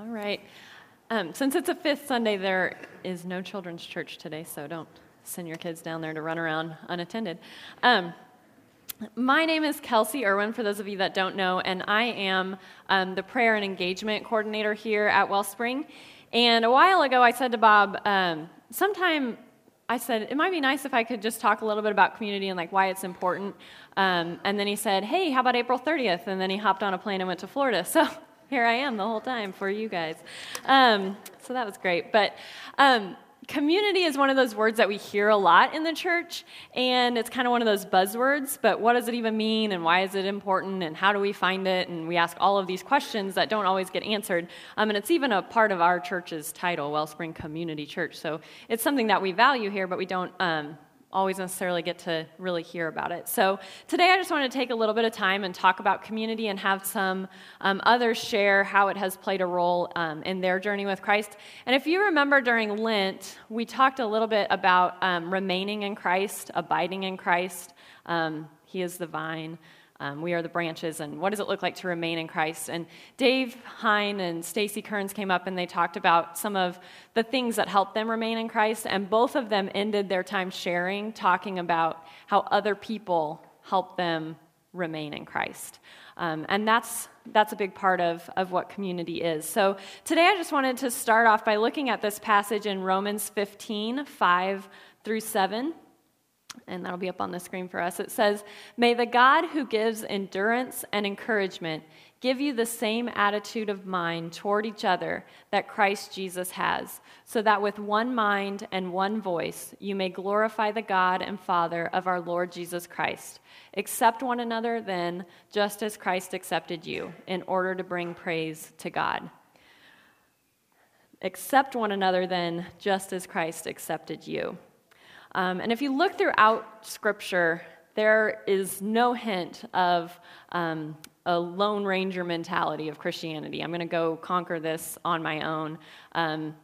All right. Um, since it's a fifth Sunday, there is no children's church today, so don't send your kids down there to run around unattended. Um, my name is Kelsey Irwin, for those of you that don't know, and I am um, the prayer and engagement coordinator here at Wellspring. And a while ago, I said to Bob, um, sometime I said, it might be nice if I could just talk a little bit about community and like why it's important. Um, and then he said, hey, how about April 30th? And then he hopped on a plane and went to Florida. So here I am the whole time for you guys. Um, so that was great. But um, community is one of those words that we hear a lot in the church, and it's kind of one of those buzzwords. But what does it even mean, and why is it important, and how do we find it? And we ask all of these questions that don't always get answered. Um, and it's even a part of our church's title, Wellspring Community Church. So it's something that we value here, but we don't um, always necessarily get to really hear about it. So today I just want to take a little bit of time and talk about community and have some um, others share how it has played a role um, in their journey with Christ. And if you remember during Lent, we talked a little bit about um, remaining in Christ, abiding in Christ. Um, he is the vine. Um, we are the branches, and what does it look like to remain in Christ? And Dave Hine and Stacy Kearns came up and they talked about some of the things that helped them remain in Christ, and both of them ended their time sharing, talking about how other people help them remain in Christ. Um, and that's, that's a big part of, of what community is. So today I just wanted to start off by looking at this passage in Romans 15 5 through 7 and that'll be up on the screen for us. It says, May the God who gives endurance and encouragement give you the same attitude of mind toward each other that Christ Jesus has, so that with one mind and one voice you may glorify the God and Father of our Lord Jesus Christ. Accept one another then, just as Christ accepted you, in order to bring praise to God. Accept one another then, just as Christ accepted you. Um, and if you look throughout Scripture, there is no hint of um, a Lone Ranger mentality of Christianity. I'm going to go conquer this on my own um,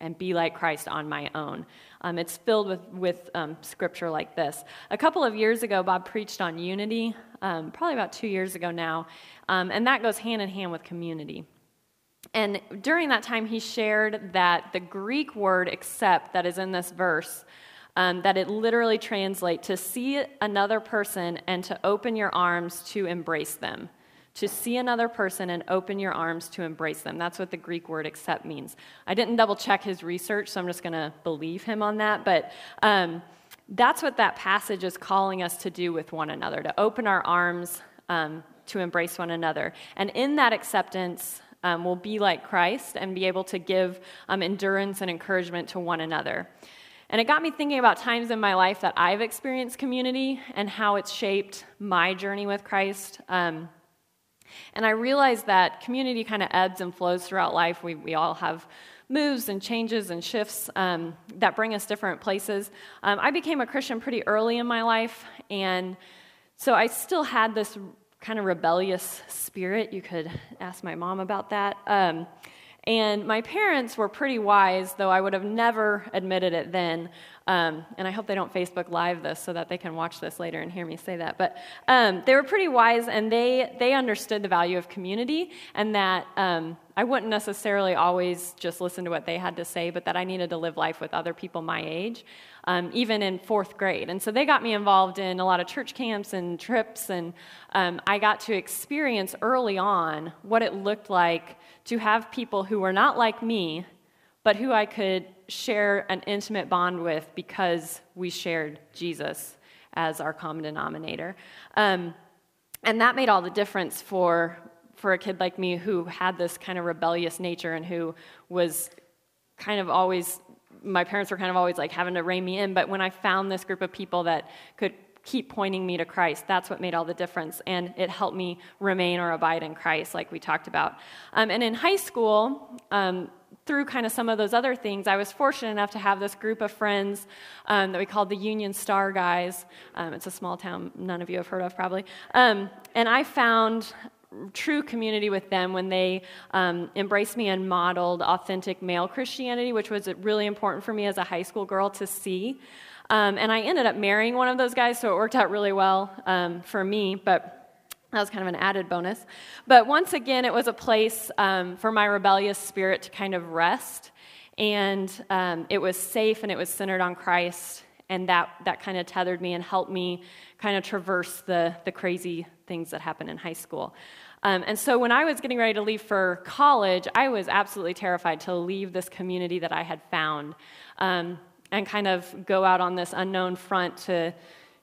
and be like Christ on my own. Um, it's filled with, with um, scripture like this. A couple of years ago, Bob preached on unity, um, probably about two years ago now, um, and that goes hand in hand with community. And during that time, he shared that the Greek word accept that is in this verse um, that it literally translates to see another person and to open your arms to embrace them. To see another person and open your arms to embrace them. That's what the Greek word accept means. I didn't double check his research, so I'm just going to believe him on that. But um, that's what that passage is calling us to do with one another to open our arms um, to embrace one another. And in that acceptance, um, we'll be like Christ and be able to give um, endurance and encouragement to one another. And it got me thinking about times in my life that I've experienced community and how it's shaped my journey with Christ. Um, and I realized that community kind of ebbs and flows throughout life. We, we all have moves and changes and shifts um, that bring us different places. Um, I became a Christian pretty early in my life, and so I still had this kind of rebellious spirit. You could ask my mom about that. And my parents were pretty wise, though I would have never admitted it then. Um, and I hope they don't Facebook Live this so that they can watch this later and hear me say that. But um, they were pretty wise, and they, they understood the value of community, and that um, I wouldn't necessarily always just listen to what they had to say, but that I needed to live life with other people my age, um, even in fourth grade. And so they got me involved in a lot of church camps and trips, and um, I got to experience early on what it looked like to have people who were not like me, but who I could share an intimate bond with because we shared Jesus as our common denominator. Um, and that made all the difference for, for a kid like me who had this kind of rebellious nature and who was kind of always, my parents were kind of always like having to rein me in. But when I found this group of people that could keep pointing me to Christ. That's what made all the difference. And it helped me remain or abide in Christ, like we talked about. Um, and in high school, um, through kind of some of those other things, I was fortunate enough to have this group of friends um, that we called the Union Star Guys. Um, it's a small town none of you have heard of, probably. Um, and I found true community with them when they um, embraced me and modeled authentic male Christianity, which was really important for me as a high school girl to see. Um, and I ended up marrying one of those guys, so it worked out really well um, for me. But That was kind of an added bonus. But once again, it was a place um, for my rebellious spirit to kind of rest. And um, it was safe and it was centered on Christ. And that, that kind of tethered me and helped me kind of traverse the, the crazy things that happened in high school. Um, and so when I was getting ready to leave for college, I was absolutely terrified to leave this community that I had found um, and kind of go out on this unknown front to,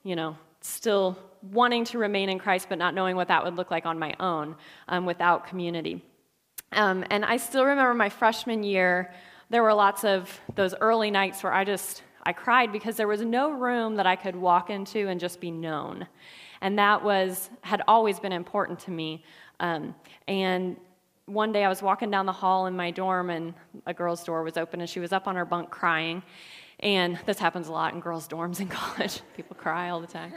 you know, still wanting to remain in Christ, but not knowing what that would look like on my own um, without community. Um, and I still remember my freshman year, there were lots of those early nights where I just, I cried because there was no room that I could walk into and just be known. And that was, had always been important to me. Um, and one day I was walking down the hall in my dorm and a girl's door was open and she was up on her bunk crying. And this happens a lot in girls' dorms in college. People cry all the time.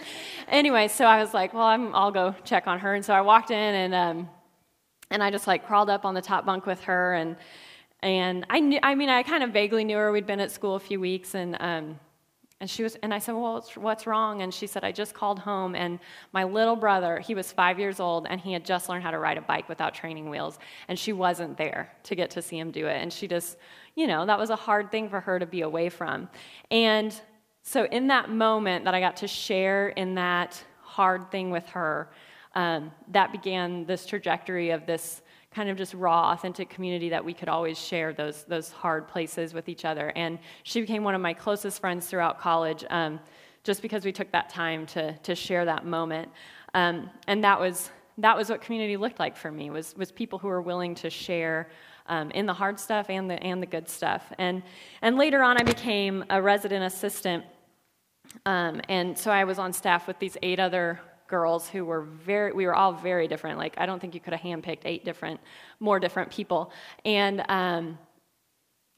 Anyway, so I was like, well, i will go check on her. And so I walked in and, um, and I just like crawled up on the top bunk with her. And, and I, knew, I mean, I kind of vaguely knew her. We'd been at school a few weeks. And, um, and she was, and I said, well, what's, what's wrong? And she said, I just called home, and my little brother, he was five years old, and he had just learned how to ride a bike without training wheels, and she wasn't there to get to see him do it. And she just, you know, that was a hard thing for her to be away from. And so, in that moment that I got to share in that hard thing with her, um, that began this trajectory of this kind of just raw, authentic community that we could always share those, those hard places with each other. And she became one of my closest friends throughout college um, just because we took that time to, to share that moment. Um, and that was, that was what community looked like for me, was, was people who were willing to share um, in the hard stuff and the, and the good stuff. And, and later on, I became a resident assistant. Um, and so I was on staff with these eight other girls who were very, we were all very different. Like, I don't think you could have handpicked eight different, more different people. And, um,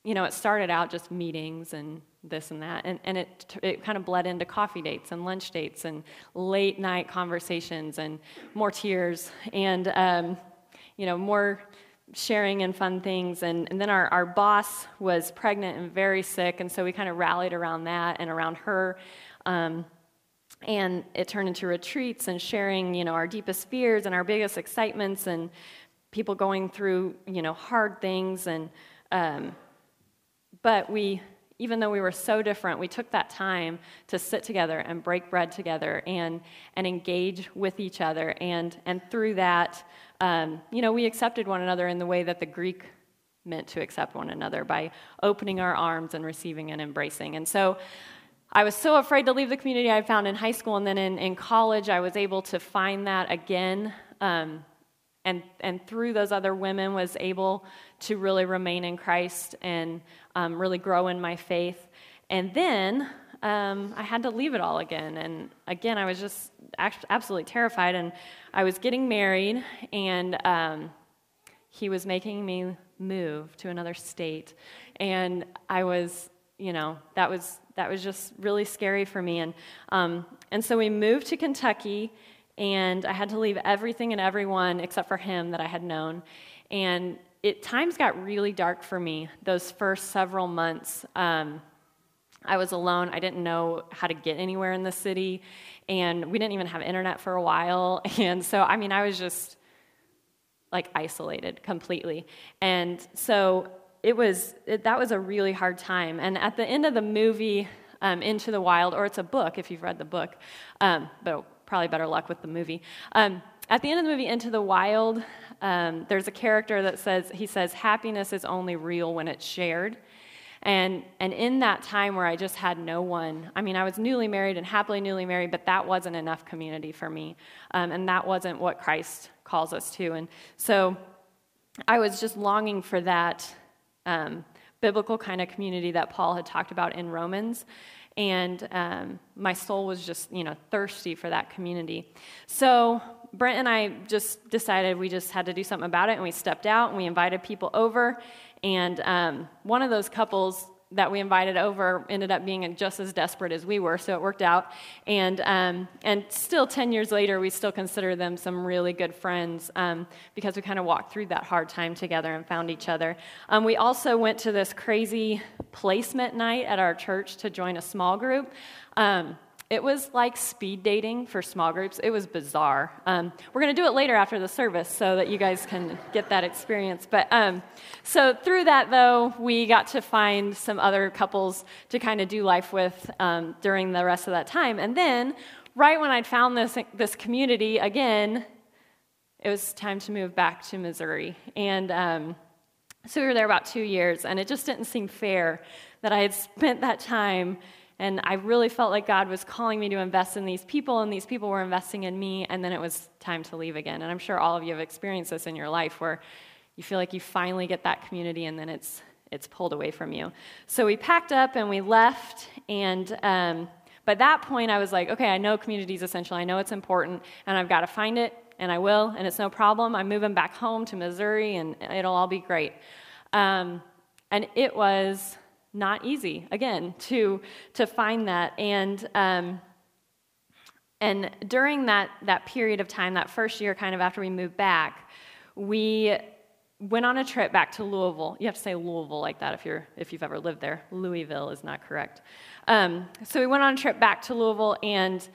you know, it started out just meetings and this and that, and, and it, it kind of bled into coffee dates and lunch dates and late night conversations and more tears and, um, you know, more sharing and fun things. And, and then our, our boss was pregnant and very sick, and so we kind of rallied around that and around her. Um, and it turned into retreats and sharing, you know, our deepest fears and our biggest excitements and people going through, you know, hard things. And um, but we, even though we were so different, we took that time to sit together and break bread together and and engage with each other. And and through that, um, you know, we accepted one another in the way that the Greek meant to accept one another by opening our arms and receiving and embracing. And so I was so afraid to leave the community I found in high school, and then in, in college, I was able to find that again. Um, and, and through those other women, was able to really remain in Christ and um, really grow in my faith. And then um, I had to leave it all again. And again, I was just absolutely terrified. And I was getting married, and um, he was making me move to another state. And I was, you know, that was that was just really scary for me. And, um, and so we moved to Kentucky, and I had to leave everything and everyone except for him that I had known. And it times got really dark for me those first several months. Um, I was alone. I didn't know how to get anywhere in the city, and we didn't even have internet for a while. And so, I mean, I was just like isolated completely. And so it was it, that was a really hard time. And at the end of the movie, um, Into the Wild, or it's a book if you've read the book, um, but probably better luck with the movie. Um, at the end of the movie, Into the Wild, um, there's a character that says he says happiness is only real when it's shared. And, and in that time where I just had no one, I mean, I was newly married and happily newly married, but that wasn't enough community for me. Um, and that wasn't what Christ calls us to. And so I was just longing for that um, biblical kind of community that Paul had talked about in Romans. And um, my soul was just, you know, thirsty for that community. So Brent and I just decided we just had to do something about it, and we stepped out and we invited people over. And um, one of those couples that we invited over ended up being just as desperate as we were, so it worked out. And, um, and still, 10 years later, we still consider them some really good friends um, because we kind of walked through that hard time together and found each other. Um, we also went to this crazy placement night at our church to join a small group. Um, it was like speed dating for small groups. It was bizarre. Um, we're going to do it later after the service so that you guys can get that experience. But um, so through that, though, we got to find some other couples to kind of do life with um, during the rest of that time. And then, right when I'd found this, this community again, it was time to move back to Missouri. And um, so we were there about two years, and it just didn't seem fair that I had spent that time and I really felt like God was calling me to invest in these people, and these people were investing in me, and then it was time to leave again. And I'm sure all of you have experienced this in your life where you feel like you finally get that community, and then it's, it's pulled away from you. So we packed up and we left, and um, by that point, I was like, okay, I know community is essential, I know it's important, and I've got to find it, and I will, and it's no problem. I'm moving back home to Missouri, and it'll all be great. Um, and it was not easy again to to find that. And um, and during that that period of time that first year kind of after we moved back we went on a trip back to louisville. You have to say louisville like that if you're if you've ever lived there. Louisville is not correct. Um, so we went on a trip back to louisville and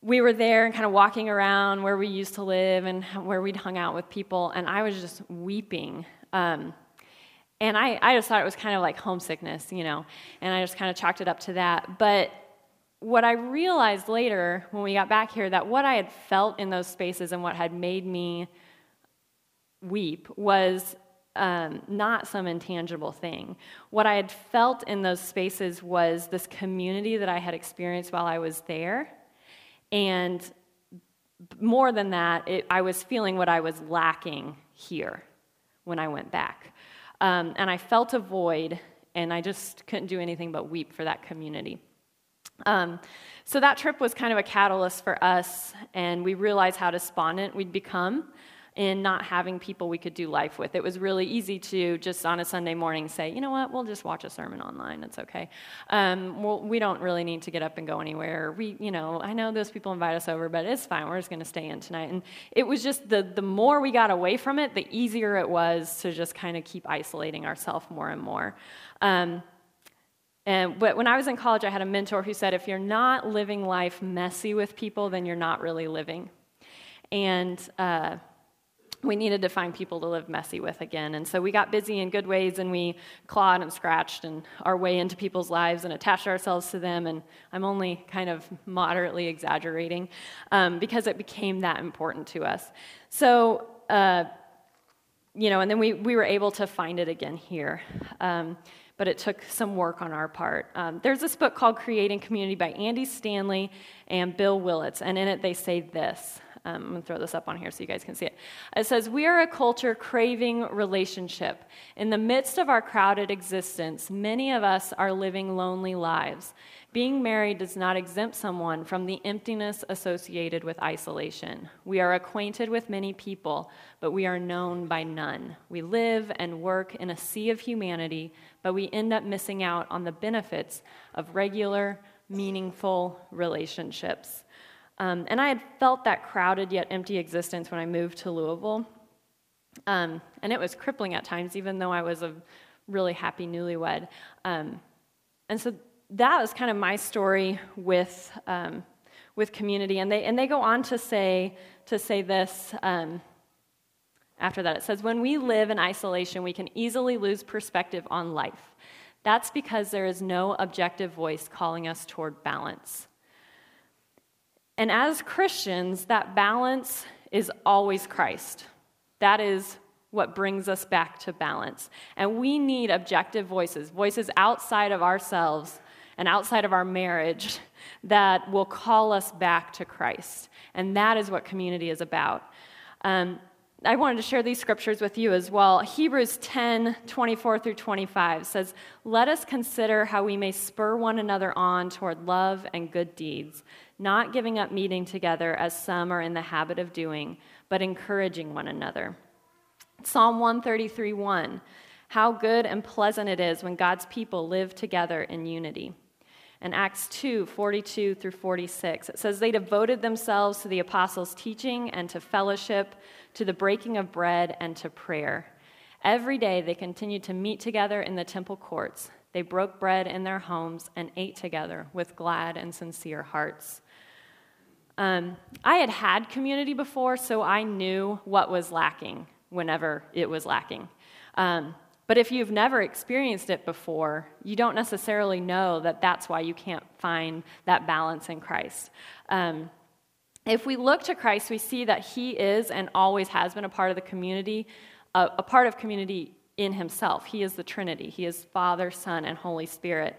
we were there and kind of walking around where we used to live and where we'd hung out with people and i was just weeping um, and I, I just thought it was kind of like homesickness, you know, and I just kind of chalked it up to that. But what I realized later when we got back here that what I had felt in those spaces and what had made me weep was um, not some intangible thing. What I had felt in those spaces was this community that I had experienced while I was there. And more than that, it, I was feeling what I was lacking here when I went back. Um, and I felt a void, and I just couldn't do anything but weep for that community. Um, so that trip was kind of a catalyst for us, and we realized how despondent we'd become in not having people we could do life with. It was really easy to just on a Sunday morning say, you know what, we'll just watch a sermon online. It's okay. Um, well, we don't really need to get up and go anywhere. We, you know, I know those people invite us over, but it's fine. We're just going to stay in tonight. And it was just the the more we got away from it, the easier it was to just kind of keep isolating ourselves more and more. Um, and, but when I was in college, I had a mentor who said, if you're not living life messy with people, then you're not really living. And uh, we needed to find people to live messy with again. And so we got busy in good ways and we clawed and scratched and our way into people's lives and attached ourselves to them. And I'm only kind of moderately exaggerating um, because it became that important to us. So, uh, you know, and then we, we were able to find it again here. Um, but it took some work on our part. Um, there's this book called Creating Community by Andy Stanley and Bill Willits, and in it they say this. Um, I'm going to throw this up on here so you guys can see it. It says, We are a culture craving relationship. In the midst of our crowded existence, many of us are living lonely lives. Being married does not exempt someone from the emptiness associated with isolation. We are acquainted with many people, but we are known by none. We live and work in a sea of humanity, but we end up missing out on the benefits of regular, meaningful relationships. Um, and I had felt that crowded yet empty existence when I moved to Louisville. Um, and it was crippling at times, even though I was a really happy newlywed. Um, and so that was kind of my story with, um, with community. And they, and they go on to say, to say this um, after that. It says, When we live in isolation, we can easily lose perspective on life. That's because there is no objective voice calling us toward balance. And as Christians, that balance is always Christ. That is what brings us back to balance. And we need objective voices, voices outside of ourselves and outside of our marriage that will call us back to Christ. And that is what community is about. Um, I wanted to share these scriptures with you as well. Hebrews 10 24 through 25 says, Let us consider how we may spur one another on toward love and good deeds not giving up meeting together as some are in the habit of doing, but encouraging one another. Psalm 133 1 How good and pleasant it is when God's people live together in unity. And Acts 2 42 through 46, it says, They devoted themselves to the apostles' teaching and to fellowship, to the breaking of bread, and to prayer. Every day they continued to meet together in the temple courts. They broke bread in their homes and ate together with glad and sincere hearts. Um, I had had community before, so I knew what was lacking whenever it was lacking. Um, but if you've never experienced it before, you don't necessarily know that that's why you can't find that balance in Christ. Um, if we look to Christ, we see that He is and always has been a part of the community, a, a part of community in Himself. He is the Trinity, He is Father, Son, and Holy Spirit.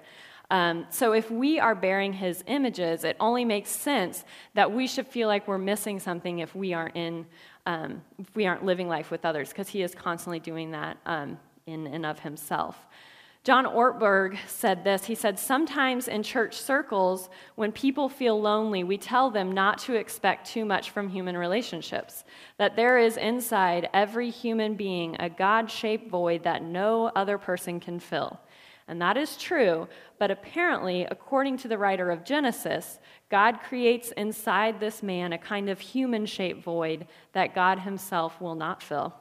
Um, so if we are bearing His images, it only makes sense that we should feel like we're missing something if we aren't in, um, if we aren't living life with others, because He is constantly doing that um, in and of Himself. John Ortberg said this. He said, Sometimes in church circles, when people feel lonely, we tell them not to expect too much from human relationships, that there is inside every human being a God shaped void that no other person can fill. And that is true, but apparently, according to the writer of Genesis, God creates inside this man a kind of human shaped void that God himself will not fill.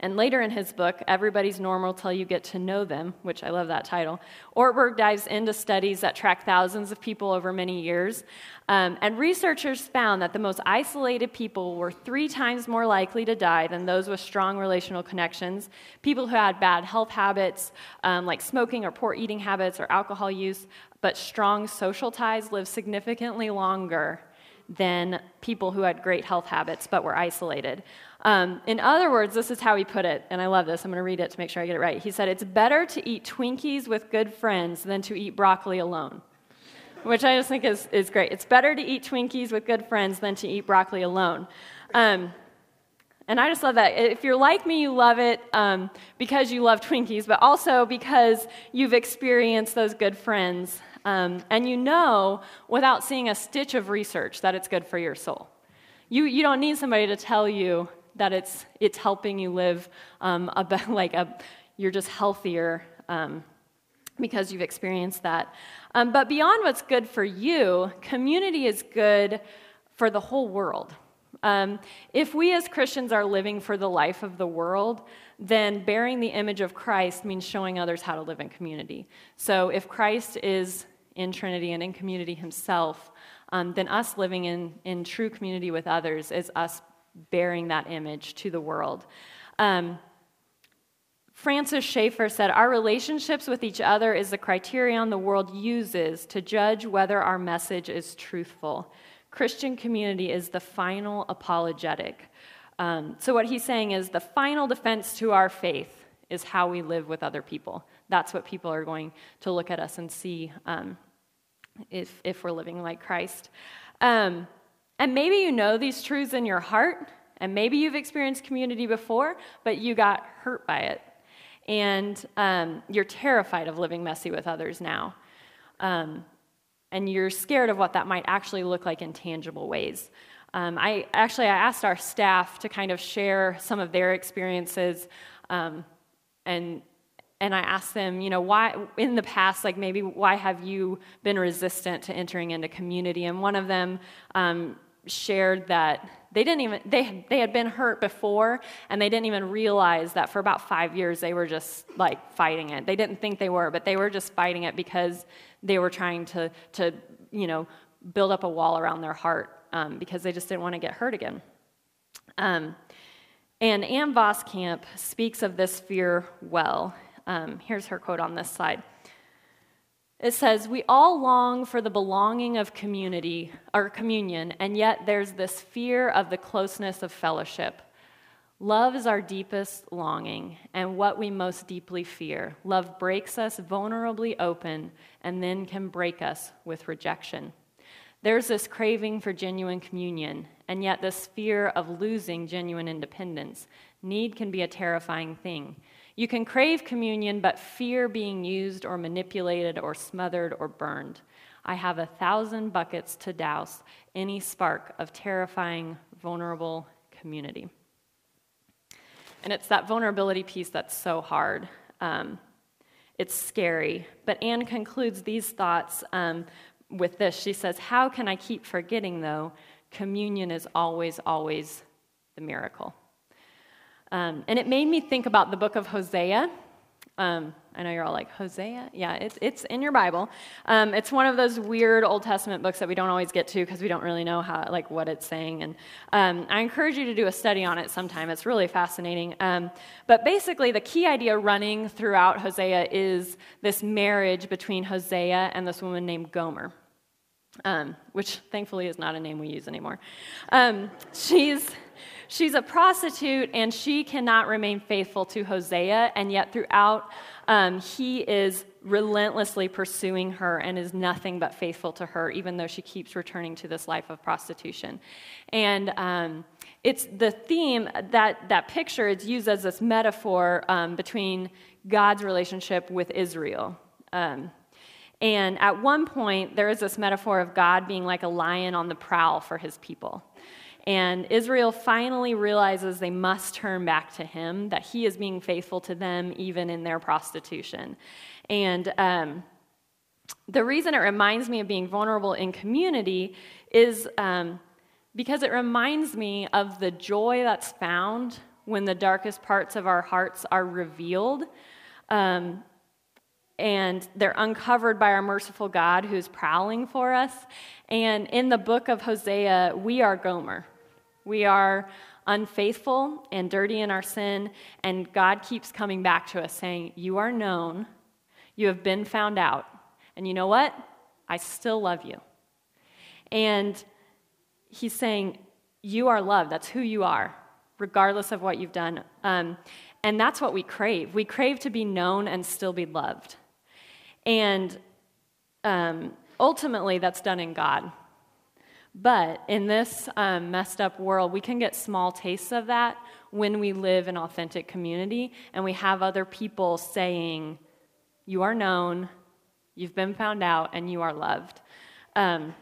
And later in his book, Everybody's Normal Till You Get to Know Them, which I love that title, Ortberg dives into studies that track thousands of people over many years. Um, and researchers found that the most isolated people were three times more likely to die than those with strong relational connections. People who had bad health habits, um, like smoking or poor eating habits or alcohol use, but strong social ties live significantly longer than people who had great health habits but were isolated. Um, in other words, this is how he put it, and I love this. I'm going to read it to make sure I get it right. He said, It's better to eat Twinkies with good friends than to eat broccoli alone, which I just think is, is great. It's better to eat Twinkies with good friends than to eat broccoli alone. Um, and I just love that. If you're like me, you love it um, because you love Twinkies, but also because you've experienced those good friends. Um, and you know, without seeing a stitch of research, that it's good for your soul. You, you don't need somebody to tell you that it's, it's helping you live um, a like a, you're just healthier um, because you've experienced that. Um, but beyond what's good for you, community is good for the whole world. Um, if we as Christians are living for the life of the world, then bearing the image of Christ means showing others how to live in community. So if Christ is in Trinity and in community himself, um, then us living in, in true community with others is us bearing that image to the world. Um, Francis Schaeffer said, Our relationships with each other is the criterion the world uses to judge whether our message is truthful. Christian community is the final apologetic. Um, so, what he's saying is the final defense to our faith is how we live with other people. That's what people are going to look at us and see um, if, if we're living like Christ. Um, and maybe you know these truths in your heart, and maybe you've experienced community before, but you got hurt by it. And um, you're terrified of living messy with others now. Um, and you're scared of what that might actually look like in tangible ways. Um, I actually I asked our staff to kind of share some of their experiences, um, and and I asked them, you know, why in the past, like maybe why have you been resistant to entering into community? And one of them um, shared that they didn't even they they had been hurt before and they didn't even realize that for about 5 years they were just like fighting it. They didn't think they were, but they were just fighting it because they were trying to to you know build up a wall around their heart um, because they just didn't want to get hurt again. Um, and Ann Voskamp speaks of this fear well. Um, here's her quote on this slide. It says, We all long for the belonging of community or communion, and yet there's this fear of the closeness of fellowship. Love is our deepest longing and what we most deeply fear. Love breaks us vulnerably open and then can break us with rejection. There's this craving for genuine communion, and yet this fear of losing genuine independence. Need can be a terrifying thing. You can crave communion, but fear being used or manipulated or smothered or burned. I have a thousand buckets to douse any spark of terrifying, vulnerable community. And it's that vulnerability piece that's so hard. Um, it's scary. But Ann concludes these thoughts um, with this. She says, How can I keep forgetting, though? Communion is always, always the miracle. Um, and it made me think about the book of Hosea. Um, I know you're all like, Hosea? Yeah, it's, it's in your Bible. Um, it's one of those weird Old Testament books that we don't always get to because we don't really know how, like, what it's saying. And um, I encourage you to do a study on it sometime. It's really fascinating. Um, but basically, the key idea running throughout Hosea is this marriage between Hosea and this woman named Gomer. Um, which thankfully is not a name we use anymore. Um, she's She's a prostitute and she cannot remain faithful to Hosea, and yet throughout, um, he is relentlessly pursuing her and is nothing but faithful to her, even though she keeps returning to this life of prostitution. And um, it's the theme that that picture is used as this metaphor um, between God's relationship with Israel. Um, and at one point, there is this metaphor of God being like a lion on the prowl for his people. And Israel finally realizes they must turn back to him, that he is being faithful to them even in their prostitution. And um, the reason it reminds me of being vulnerable in community is um, because it reminds me of the joy that's found when the darkest parts of our hearts are revealed. Um, and they're uncovered by our merciful God who's prowling for us. And in the book of Hosea, we are Gomer. We are unfaithful and dirty in our sin, and God keeps coming back to us saying, You are known, you have been found out, and you know what? I still love you. And He's saying, You are loved. That's who you are, regardless of what you've done. Um, and that's what we crave. We crave to be known and still be loved. And um, ultimately, that's done in God. But in this um, messed up world, we can get small tastes of that when we live in authentic community and we have other people saying, You are known, you've been found out, and you are loved. Um,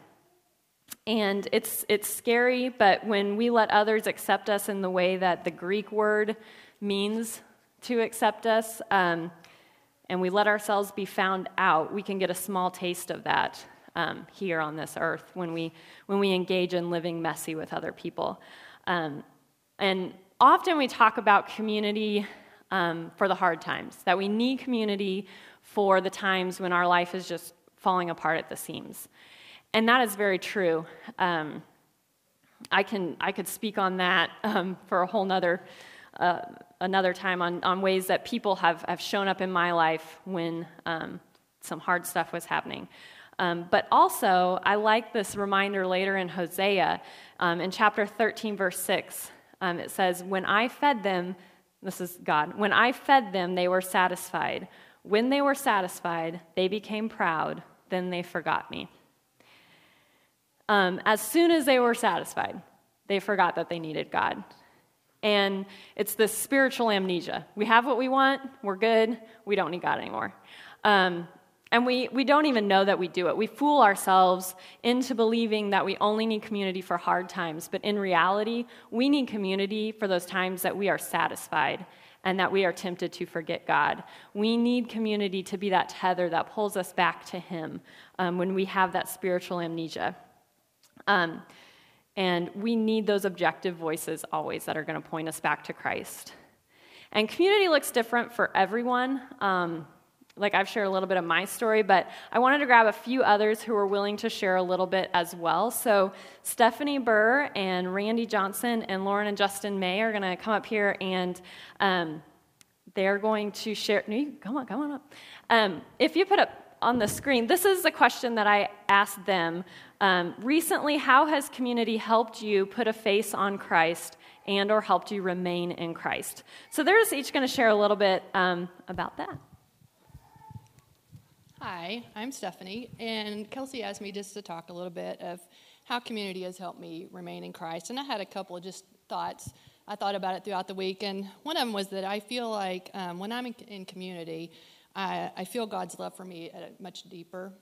and it's, it's scary, but when we let others accept us in the way that the Greek word means to accept us, um, and we let ourselves be found out, we can get a small taste of that um, here on this earth when we, when we engage in living messy with other people. Um, and often we talk about community um, for the hard times, that we need community for the times when our life is just falling apart at the seams. And that is very true. Um, I, can, I could speak on that um, for a whole nother, uh, another time on, on ways that people have, have shown up in my life when um, some hard stuff was happening. Um, but also, I like this reminder later in Hosea, um, in chapter 13, verse 6. Um, it says, When I fed them, this is God, when I fed them, they were satisfied. When they were satisfied, they became proud. Then they forgot me. Um, as soon as they were satisfied, they forgot that they needed God. And it's this spiritual amnesia. We have what we want, we're good, we don't need God anymore. Um, and we, we don't even know that we do it. We fool ourselves into believing that we only need community for hard times. But in reality, we need community for those times that we are satisfied and that we are tempted to forget God. We need community to be that tether that pulls us back to Him um, when we have that spiritual amnesia. Um, and we need those objective voices always that are going to point us back to Christ. And community looks different for everyone. Um, like I've shared a little bit of my story, but I wanted to grab a few others who are willing to share a little bit as well. So Stephanie Burr and Randy Johnson and Lauren and Justin May are going to come up here and um, they're going to share. No, come on, come on up. Um, if you put up on the screen, this is a question that I asked them um, recently. How has community helped you put a face on Christ? And or helped you remain in Christ. So they're just each going to share a little bit um, about that. Hi, I'm Stephanie, and Kelsey asked me just to talk a little bit of how community has helped me remain in Christ. And I had a couple of just thoughts. I thought about it throughout the week, and one of them was that I feel like um, when I'm in, in community, I, I, feel God's love for me at a much deeper.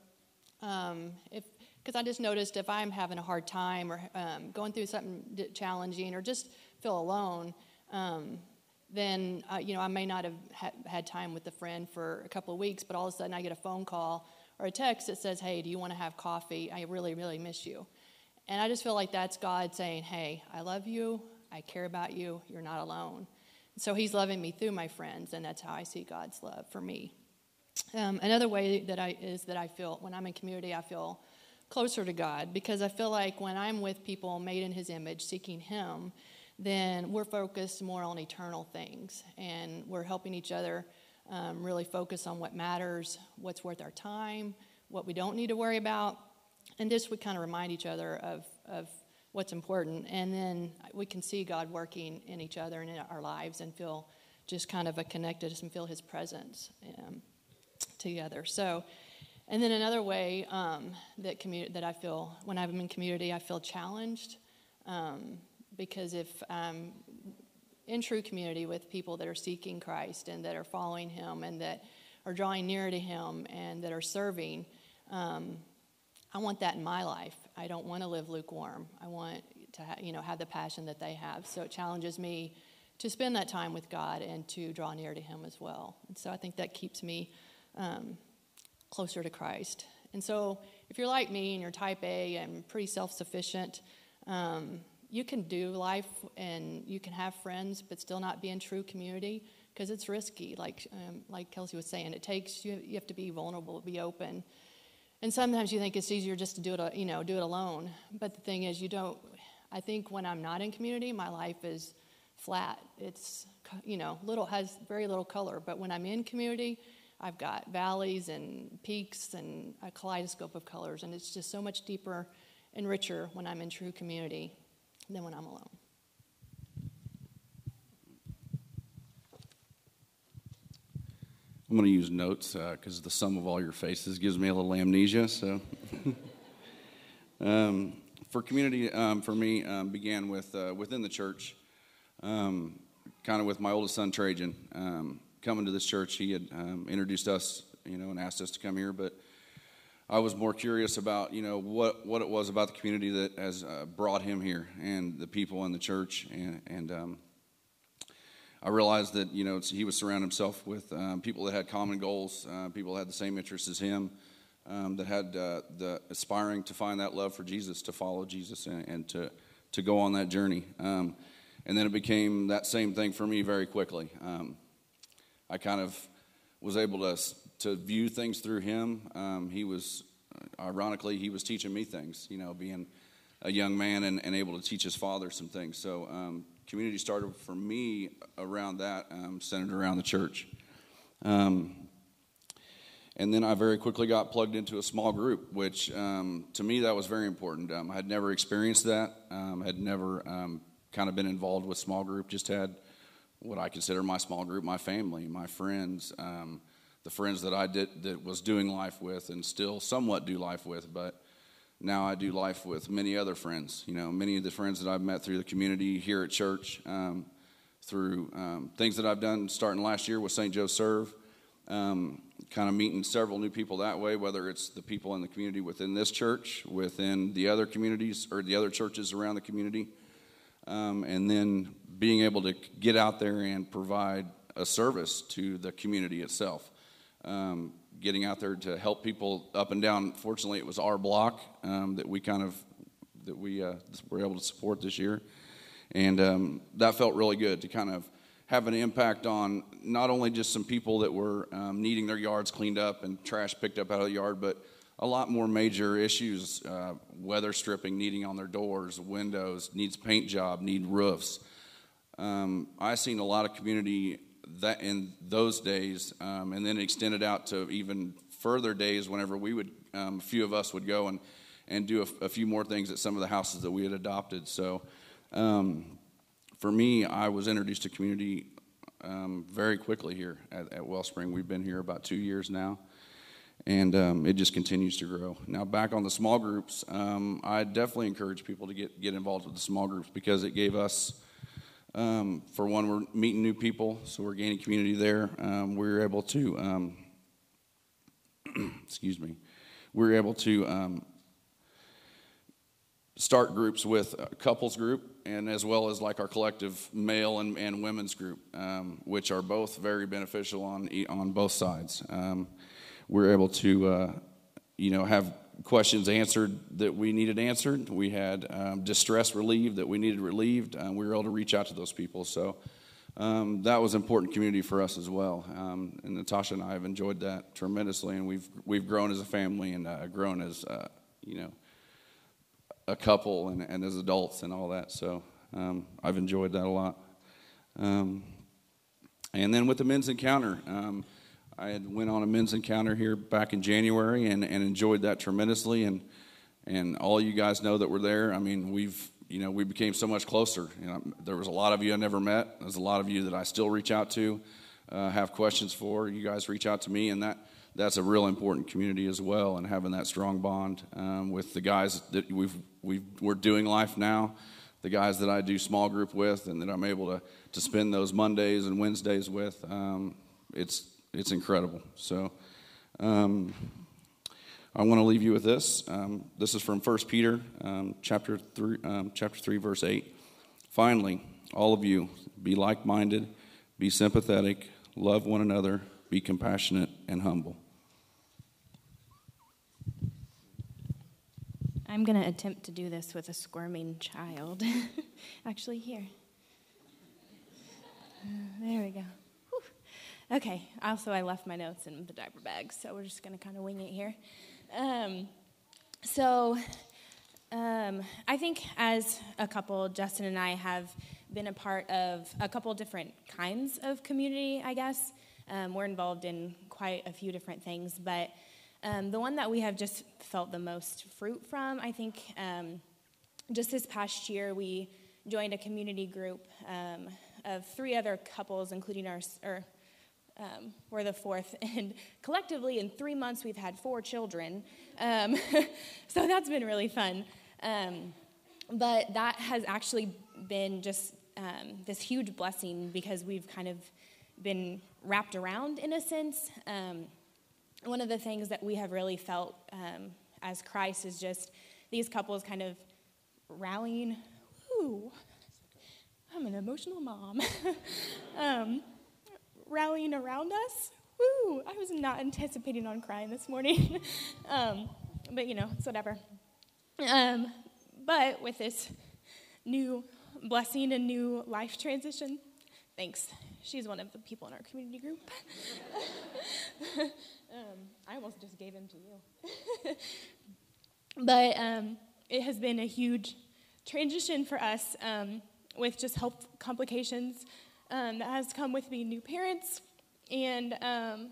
Um, if because I just noticed if I'm having a hard time or um, going through something challenging or just feel alone, um, then uh, you know I may not have ha- had time with a friend for a couple of weeks, but all of a sudden I get a phone call or a text that says, "Hey, do you want to have coffee? I really, really miss you." And I just feel like that's God saying, "Hey, I love you. I care about you. You're not alone." So he's loving me through my friends, and that's how I see God's love for me. Um, another way that I is that I feel when I'm in community, I feel closer to God because I feel like when I'm with people made in His image, seeking Him, then we're focused more on eternal things, and we're helping each other um, really focus on what matters, what's worth our time, what we don't need to worry about, and just we kind of remind each other of of what's important, and then we can see God working in each other and in our lives, and feel just kind of a connectedness and feel His presence. Um, together. So, and then another way um, that commu- that I feel when I'm in community, I feel challenged um, because if I'm in true community with people that are seeking Christ and that are following Him and that are drawing near to Him and that are serving, um, I want that in my life. I don't want to live lukewarm. I want to ha- you know have the passion that they have. So it challenges me to spend that time with God and to draw near to Him as well. And so I think that keeps me um, closer to Christ. And so, if you're like me and you're type A and pretty self sufficient, um, you can do life and you can have friends, but still not be in true community because it's risky. Like um, like Kelsey was saying, it takes you. You have to be vulnerable, be open, and sometimes you think it's easier just to do it. You know, do it alone. But the thing is, you don't. I think when I'm not in community, my life is flat. It's you know little has very little color. But when I'm in community, I've got valleys and peaks and a kaleidoscope of colors, and it's just so much deeper and richer when I'm in true community than when I'm alone. I'm going to use notes because uh, the sum of all your faces gives me a little amnesia. So, um, for community, um, for me, um, began with uh, within the church, um, kind of with my oldest son Trajan. Um, coming to this church, he had um, introduced us, you know, and asked us to come here. But I was more curious about, you know, what, what it was about the community that has uh, brought him here and the people in the church. And, and um, I realized that, you know, he was surrounding himself with um, people that had common goals, uh, people that had the same interests as him, um, that had uh, the aspiring to find that love for Jesus, to follow Jesus, and, and to, to go on that journey. Um, and then it became that same thing for me very quickly. I kind of was able to to view things through him. Um, he was, ironically, he was teaching me things. You know, being a young man and, and able to teach his father some things. So um, community started for me around that, um, centered around the church. Um, and then I very quickly got plugged into a small group, which um, to me that was very important. Um, I had never experienced that. Had never kind of been involved with small group. Just had what I consider my small group, my family, my friends, um, the friends that I did that was doing life with, and still somewhat do life with. But now I do life with many other friends. You know, many of the friends that I've met through the community here at church, um, through um, things that I've done starting last year with St. Joe Serve. Um, kind of meeting several new people that way, whether it's the people in the community within this church, within the other communities, or the other churches around the community. Um, and then being able to get out there and provide a service to the community itself. Um, getting out there to help people up and down. Fortunately, it was our block um, that we kind of that we uh, were able to support this year, and um, that felt really good to kind of have an impact on not only just some people that were um, needing their yards cleaned up and trash picked up out of the yard, but a lot more major issues uh, weather stripping needing on their doors windows needs paint job need roofs um, I've seen a lot of community that in those days, um, and then extended out to even further days whenever we would, um, a few of us would go and, and do a, a, few more things at some of the houses that we had adopted. So um, for me, I was introduced to community um, very quickly here at, at, Wellspring. We've been here about two years now. And um, it just continues to grow. Now, back on the small groups, I definitely encourage people to get, get involved with the small groups because it gave us um, for one, we're meeting new people, so we're gaining community there. Um, we are able to, um, excuse me, we are able to um, start groups with a couples group and as well as like our collective male and, and women's group, um, which are both very beneficial on on both sides. Um, we're able to, uh, you know, have questions answered that we needed answered. We had um, distress relieved that we needed relieved. and we were able to reach out to those people. So um, that was important community for us as well. Um, and Natasha and I have enjoyed that tremendously, and we've we've grown as a family and uh, grown as uh, you know a couple and, and as adults and all that. So um, I've enjoyed that a lot. Um, and then with the men's encounter, um, I had went on a men's encounter here back in January and, and enjoyed that tremendously. And and all you guys know that were there. I mean, we've you know we became so much closer. You know, there was a lot of you I never met. There's a lot of you that I still reach out to, uh, have questions for. You guys reach out to me, and that that's a real important community as well. And having that strong bond um, with the guys that we've we we're doing life now, the guys that I do small group with, and that I'm able to to spend those Mondays and Wednesdays with. Um, it's it's incredible. So. Um, I want to leave you with this. Um, this is from 1 Peter um, chapter, three, um, chapter 3, verse 8. Finally, all of you, be like minded, be sympathetic, love one another, be compassionate and humble. I'm going to attempt to do this with a squirming child. Actually, here. There we go. Okay, also, I left my notes in the diaper bag, so we're just going to kind of wing it here. Um, so, um, I think as a couple, Justin and I have been a part of a couple different kinds of community, I guess. Um, we're involved in quite a few different things, but um, the one that we have just felt the most fruit from, I think, um, just this past year, we joined a community group um, of three other couples, including our, or um, we're the fourth, and collectively in three months we've had four children. Um, so that's been really fun. Um, but that has actually been just um, this huge blessing because we've kind of been wrapped around in a sense. Um, one of the things that we have really felt um, as Christ is just these couples kind of rallying. Ooh, I'm an emotional mom. rallying around us. Woo! I was not anticipating on crying this morning. um, but you know, it's whatever. Um, but with this new blessing and new life transition, thanks. She's one of the people in our community group. um, I almost just gave him to you. but um, it has been a huge transition for us um, with just health complications um, that has come with being new parents. And um,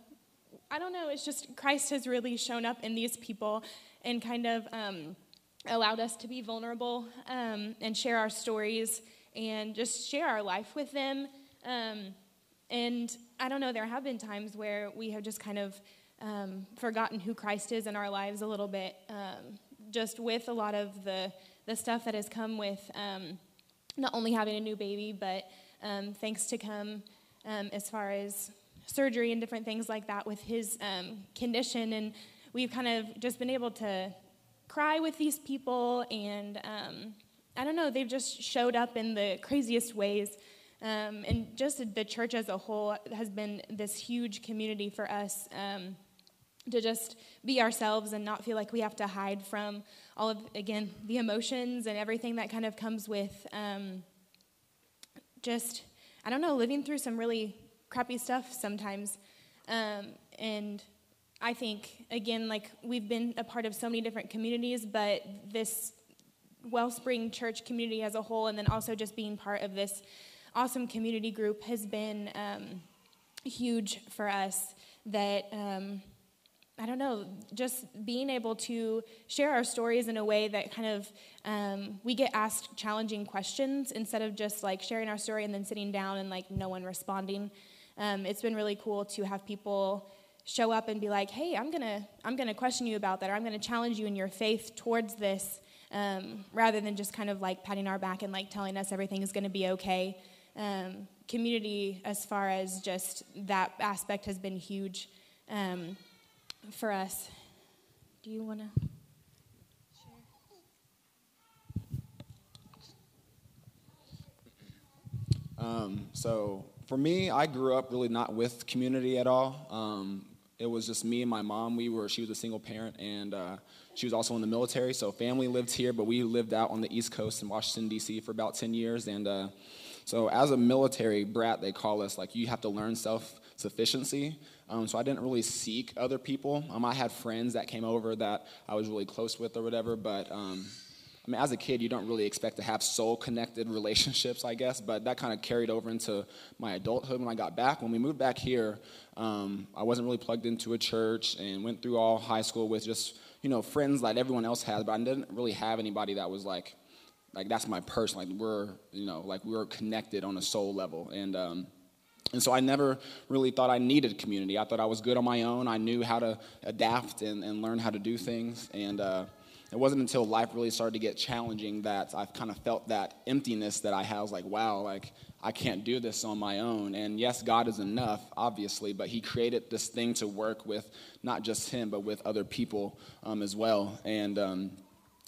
I don't know, it's just Christ has really shown up in these people and kind of um, allowed us to be vulnerable um, and share our stories and just share our life with them. Um, and I don't know, there have been times where we have just kind of um, forgotten who Christ is in our lives a little bit, just with a lot of the, the stuff that has come with not only having a new baby, but um, thanks to come um, as far as surgery and different things like that with his um, condition. And we've kind of just been able to cry with these people, and um, I don't know, they've just showed up in the craziest ways. Um, and just the church as a whole has been this huge community for us um, to just be ourselves and not feel like we have to hide from all of, again, the emotions and everything that kind of comes with um, just, I don't know, living through some really crappy stuff sometimes. Um, and I think, again, like we've been a part of so many different communities, but this Wellspring Church community as a whole, and then also just being part of this awesome community group has been um, huge for us. That um, I don't know, just being able to share our stories in a way that kind of um, we get asked challenging questions instead of just like sharing our story and then sitting down and like no one responding. Um, it's been really cool to have people show up and be like, "Hey, I'm gonna I'm gonna question you about that, or I'm gonna challenge you in your faith towards this," um, rather than just kind of like patting our back and like telling us everything is gonna be okay. Um, community, as far as just that aspect, has been huge. For us. Do you want to share? Um, so for me, I grew up really not with community at all. Um, it was just me and my mom. We were she was a single parent, and uh, she was also in the military. So family lived here, but we lived out on the East Coast in Washington D.C. for about ten years, and. Uh, So as a military brat, they call us like you have to learn self sufficiency. Um, so I didn't really seek other people. Um, I had friends that came over that I was really close with or whatever, but um, I mean, as a kid, you don't really expect to have soul connected relationships, I guess, but that kind of carried over into my adulthood when I got back. When we moved back here, um, I wasn't really plugged into a church and went through all high school with just, you know, friends like everyone else has, but I didn't really have anybody that was like, like that's my person. Like we're, you know, like we're connected on a soul level. And, um, and so I never really thought I needed community. I thought I was good on my own. I knew how to adapt and, and learn how to do things. And uh, it wasn't until life really started to get challenging that I've kind of felt that emptiness that I had. I was like, wow, like I can't do this on my own. And yes, God is enough, obviously, but He created this thing to work with not just Him, but with other people um, as well. And um,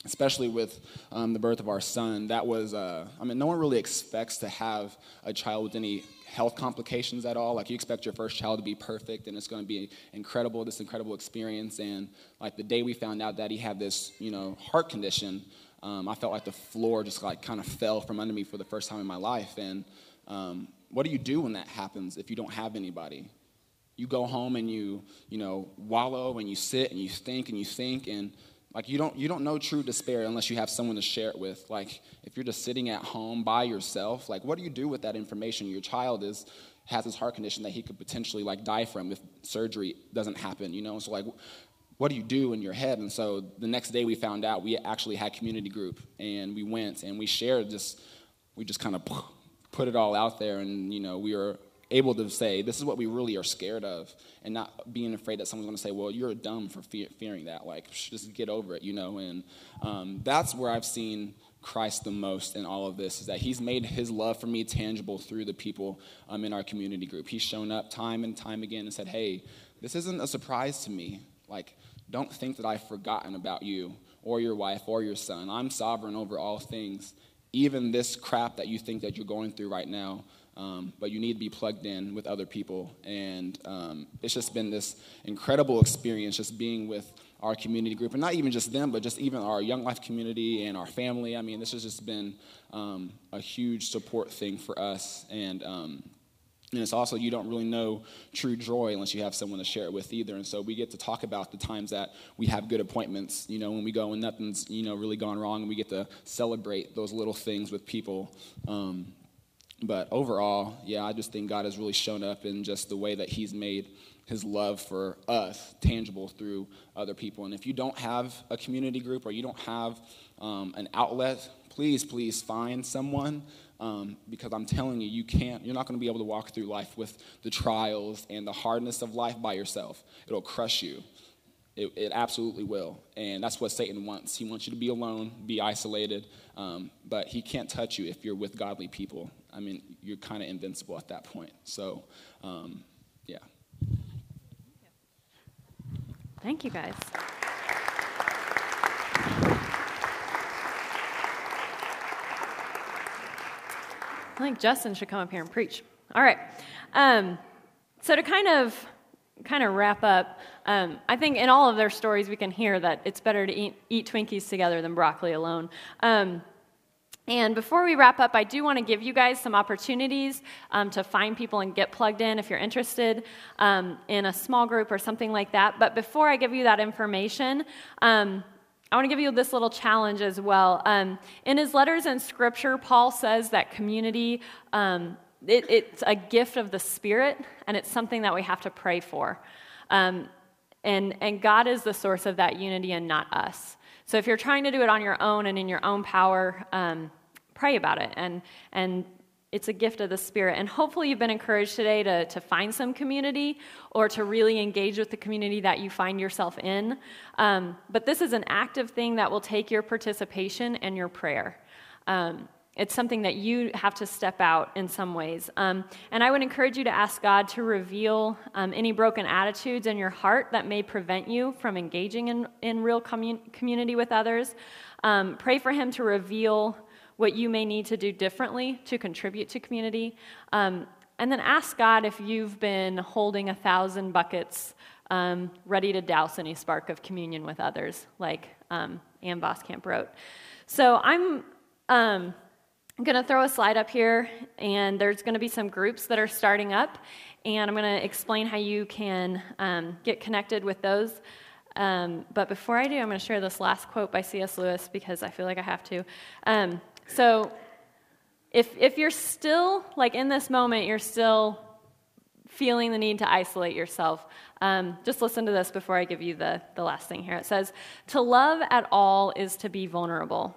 especially with um, the birth of our son, that was, uh, I mean, no one really expects to have a child with any health complications at all. Like you expect your first child to be perfect and it's going to be incredible, this incredible experience. And like the day we found out that he had this, you know, heart condition, um, I felt like the floor just like kind of fell from under me for the first time in my life. And um, what do you do when that happens if you don't have anybody? You go home and you, you know, wallow and you sit and you think and you think and like you don't you don't know true despair unless you have someone to share it with. Like if you're just sitting at home by yourself, like what do you do with that information? Your child is has this heart condition that he could potentially like die from if surgery doesn't happen, you know? So like what do you do in your head? And so the next day we found out we actually had community group and we went and we shared just we just kind of put it all out there and you know we were able to say, this is what we really are scared of, and not being afraid that someone's going to say, well, you're dumb for fe- fearing that. Like, just get over it, you know? And um, that's where I've seen Christ the most in all of this, is that he's made his love for me tangible through the people um, in our community group. He's shown up time and time again and said, hey, this isn't a surprise to me. Like, don't think that I've forgotten about you or your wife or your son. I'm sovereign over all things. Even this crap that you think that you're going through right now, um, but you need to be plugged in with other people. And um, it's just been this incredible experience just being with our community group, and not even just them, but just even our Young Life community and our family. I mean, this has just been um, a huge support thing for us. And, um, and it's also, you don't really know true joy unless you have someone to share it with either. And so we get to talk about the times that we have good appointments, you know, when we go and nothing's, you know, really gone wrong, and we get to celebrate those little things with people. Um, but overall, yeah, I just think God has really shown up in just the way that He's made His love for us tangible through other people. And if you don't have a community group or you don't have um, an outlet, please, please find someone. Um, because I'm telling you, you can't, you're not going to be able to walk through life with the trials and the hardness of life by yourself. It'll crush you. It, it, absolutely will. And that's what Satan wants. He wants you to be alone, be isolated, um, but he can't touch you if you're with godly people. I mean, you're kind of invincible at that point. So, um, yeah. Thank you, guys. I think Justin should come up here and preach. All right. Um, so to kind of kind of wrap up, um, I think in all of their stories we can hear that it's better to eat, eat Twinkies together than broccoli alone. Um, and before we wrap up, I do want to give you guys some opportunities um, to find people and get plugged in if you're interested um, in a small group or something like that. But before I give you that information, um, I want to give you this little challenge as well. Um, in his letters and Scripture, Paul says that community, it, it's a gift of the Spirit, and it's something that we have to pray for. Um, and, and God is the source of that unity and not us. So if you're trying to do it on your own and in your own power, um, pray about it. And, and it's a gift of the Spirit. And hopefully, you've been encouraged today to, to find some community or to really engage with the community that you find yourself in. Um, but this is an active thing that will take your participation and your prayer. Um, it's something that you have to step out in some ways. Um, and I would encourage you to ask God to reveal um, any broken attitudes in your heart that may prevent you from engaging in, in real commun- community with others. Um, pray for Him to reveal what you may need to do differently to contribute to community. Um, and then ask God if you've been holding a thousand buckets um, ready to douse any spark of communion with others, like um, Ann Voskamp wrote. So I'm. I'm going to throw a slide up here, and there's going to be some groups that are starting up, and I'm going to explain how you can um, get connected with those. Um, but before I do, I'm going to share this last quote by C.S. Lewis because I feel like I have to. Um, so, if, if you're still, like in this moment, you're still feeling the need to isolate yourself, um, just listen to this before I give you the, the last thing here. It says, To love at all is to be vulnerable.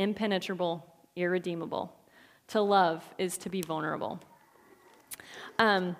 impenetrable, irredeemable. To love is to be vulnerable. Um,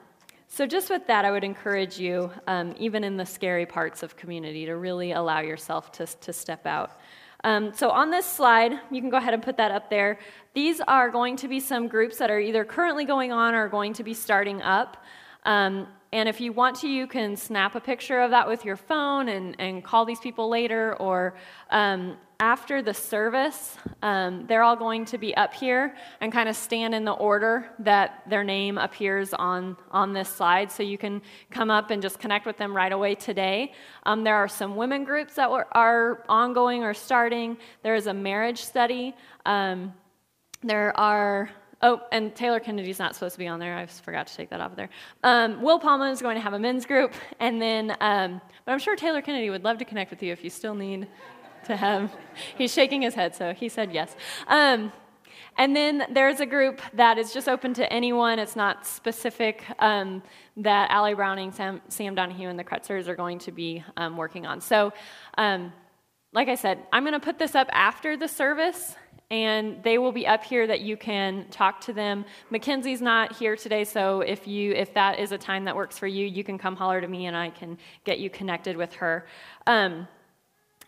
so, just with that, I would encourage you, um, even in the scary parts of community, to really allow yourself to, to step out. Um, so, on this slide, you can go ahead and put that up there. These are going to be some groups that are either currently going on or going to be starting up. Um, and if you want to, you can snap a picture of that with your phone and, and call these people later. Or um, after the service, um, they're all going to be up here and kind of stand in the order that their name appears on, on this slide. So you can come up and just connect with them right away today. Um, there are some women groups that were, are ongoing or starting, there is a marriage study. Um, there are Oh, and Taylor Kennedy's not supposed to be on there. I forgot to take that off there. Um, Will Palma is going to have a men's group, and then, um, but I'm sure Taylor Kennedy would love to connect with you if you still need to have. He's shaking his head, so he said yes. Um, and then there's a group that is just open to anyone. It's not specific um, that Allie Browning, Sam, Sam, Donahue, and the Kretzers are going to be um, working on. So, um, like I said, I'm going to put this up after the service and they will be up here that you can talk to them. Mackenzie's not here today, so if you if that is a time that works for you, you can come holler to me and I can get you connected with her. Um,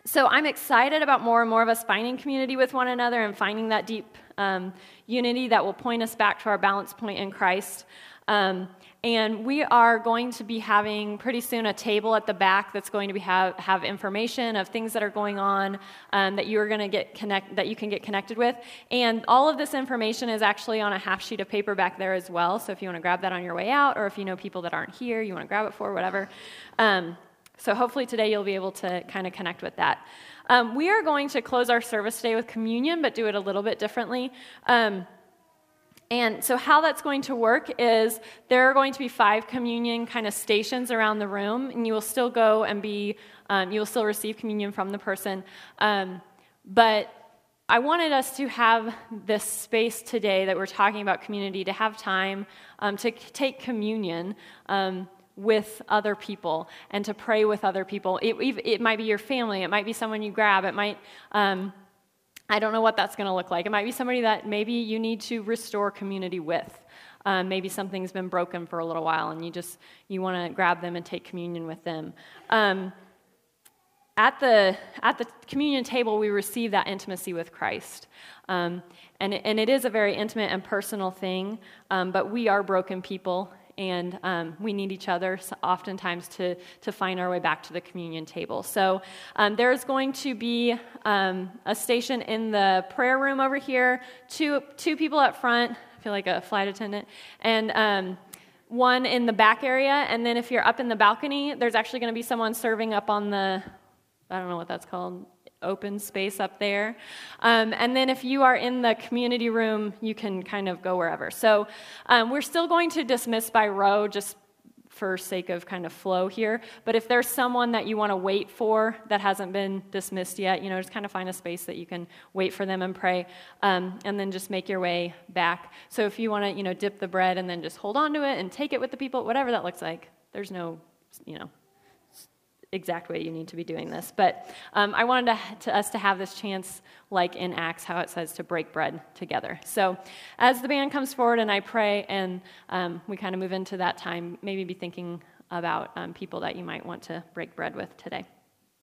so I'm excited about more and more of us finding community with one another and finding that deep um, unity that will point us back to our balance point in Christ. Um, and we are going to be having pretty soon a table at the back that's going to be have, have information of things that are going on um, that you are going to get connect that you can get connected with. And all of this information is actually on a half sheet of paper back there as well. So if you want to grab that on your way out, or if you know people that aren't here, you want to grab it for whatever. Um, so hopefully today you'll be able to kind of connect with that. Um, we are going to close our service today with communion, but do it a little bit differently. And so, how that's going to work is there are going to be five communion kind of stations around the room, and you will still go and be, um, you will still receive communion from the person. Um, but I wanted us to have this space today that we're talking about community, to have time um, to take communion um, with other people and to pray with other people. It, it, might be your family, it might be someone you grab, it might um, I don't know what that's going to look like. It might be somebody that maybe you need to restore community with. Um, maybe something's been broken for a little while and you just you want to grab them and take communion with them um, at the at the communion table we receive that intimacy with christ um, and, and it is a very intimate and personal thing um, but we are broken people and um, we need each other oftentimes to, to find our way back to the communion table. So um, there's going to be um, a station in the prayer room over here, two, two people up front, I feel like a flight attendant, and um, one in the back area. And then if you're up in the balcony, there's actually going to be someone serving up on the, I don't know what that's called, open space up there. Um, and then if you are in the community room, you can kind of go wherever. So um, we're still going to dismiss by row just for sake of kind of flow here. But if there's someone that you want to wait for that hasn't been dismissed yet, you know, just kind of find a space that you can wait for them and pray, um, and then just make your way back. So if you want to, you know, dip the bread and then just hold on to it and take it with the people, whatever that looks like, there's no, you know, exact way you need to be doing this. But um, I wanted to, to, us to have this chance, like in Acts, how it says to break bread together. So as the band comes forward and I pray, and um, we kind of move into that time, maybe be thinking about um, people that you might want to break bread with today.